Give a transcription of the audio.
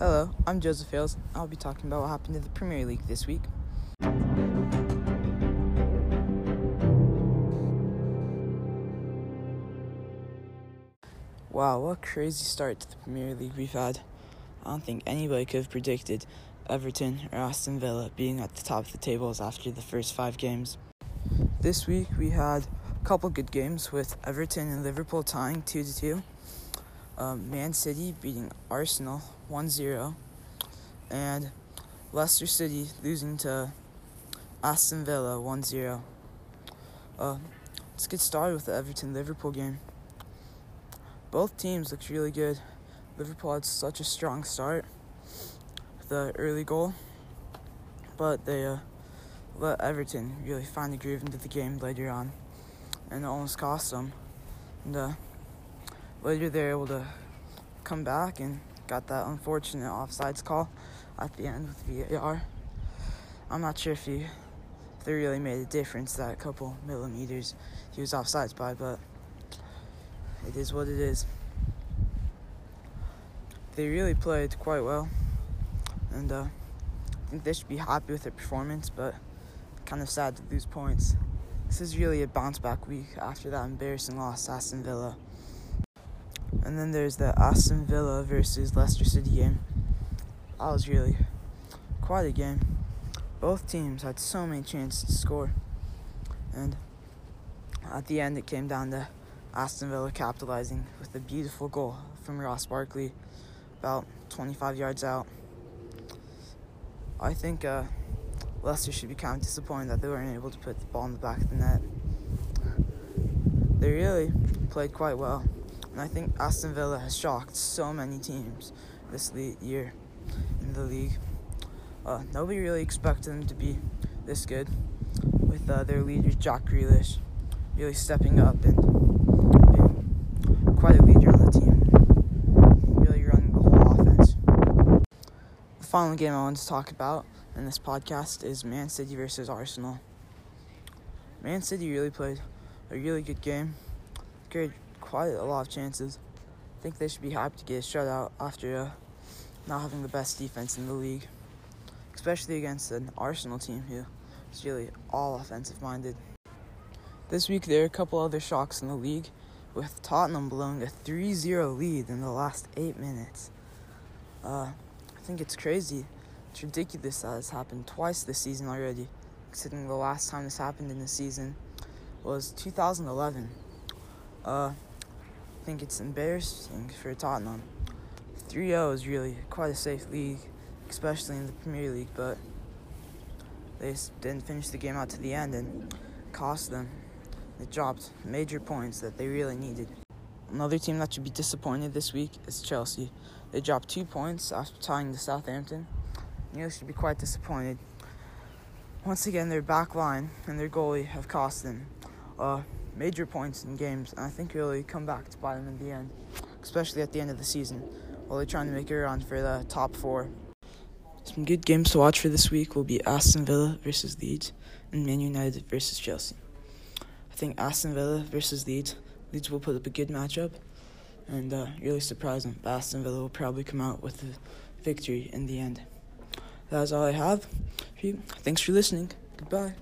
Hello, I'm Joseph Hales. I'll be talking about what happened in the Premier League this week. Wow, what a crazy start to the Premier League we've had. I don't think anybody could have predicted Everton or Aston Villa being at the top of the tables after the first five games. This week we had a couple good games with Everton and Liverpool tying 2 to 2. Um, Man City beating Arsenal 1 0. And Leicester City losing to Aston Villa 1 0. Uh, let's get started with the Everton Liverpool game. Both teams looked really good. Liverpool had such a strong start, with the early goal, but they uh, let Everton really find the groove into the game later on, and it almost cost them. And uh, later they're able to come back and got that unfortunate offsides call at the end with VAR. I'm not sure if he if they really made a difference that couple millimeters he was offsides by, but it is what it is. They really played quite well, and uh, I think they should be happy with their performance, but kind of sad to lose points. This is really a bounce back week after that embarrassing loss to Aston Villa. And then there's the Aston Villa versus Leicester City game. That was really quite a game. Both teams had so many chances to score. And at the end, it came down to Aston Villa capitalizing with a beautiful goal from Ross Barkley, about 25 yards out. I think uh, Leicester should be kind of disappointed that they weren't able to put the ball in the back of the net. They really played quite well, and I think Aston Villa has shocked so many teams this le- year in the league. Uh, nobody really expected them to be this good, with uh, their leader Jack Grealish really stepping up and being quite a leader on the team, really running the whole offense. The final game I want to talk about in this podcast is Man City versus Arsenal. Man City really played a really good game, created quite a lot of chances. I think they should be happy to get a shutout after uh, not having the best defense in the league, especially against an Arsenal team who is really all offensive minded. This week, there are a couple other shocks in the league, with Tottenham blowing a 3 0 lead in the last eight minutes. Uh, I think it's crazy. It's ridiculous that it's happened twice this season already, considering the last time this happened in the season was 2011. Uh, think it's embarrassing for Tottenham. 3 0 is really quite a safe league, especially in the Premier League, but they didn't finish the game out to the end and cost them. They dropped major points that they really needed. Another team that should be disappointed this week is Chelsea. They dropped two points after tying to Southampton. You should be quite disappointed. Once again, their back line and their goalie have cost them uh, major points in games, and I think really come back to bite them in the end, especially at the end of the season, while they're trying to make a run for the top four. Some good games to watch for this week will be Aston Villa versus Leeds and Man United versus Chelsea. I think Aston Villa versus Leeds. Leeds will put up a good matchup, and uh, really surprising. But Aston Villa will probably come out with a victory in the end. That's all I have. Thanks for listening. Goodbye.